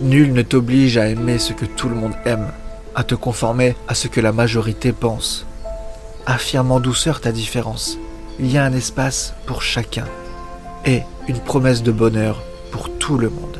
Nul ne t'oblige à aimer ce que tout le monde aime, à te conformer à ce que la majorité pense. Affirme en douceur ta différence. Il y a un espace pour chacun et une promesse de bonheur pour tout le monde.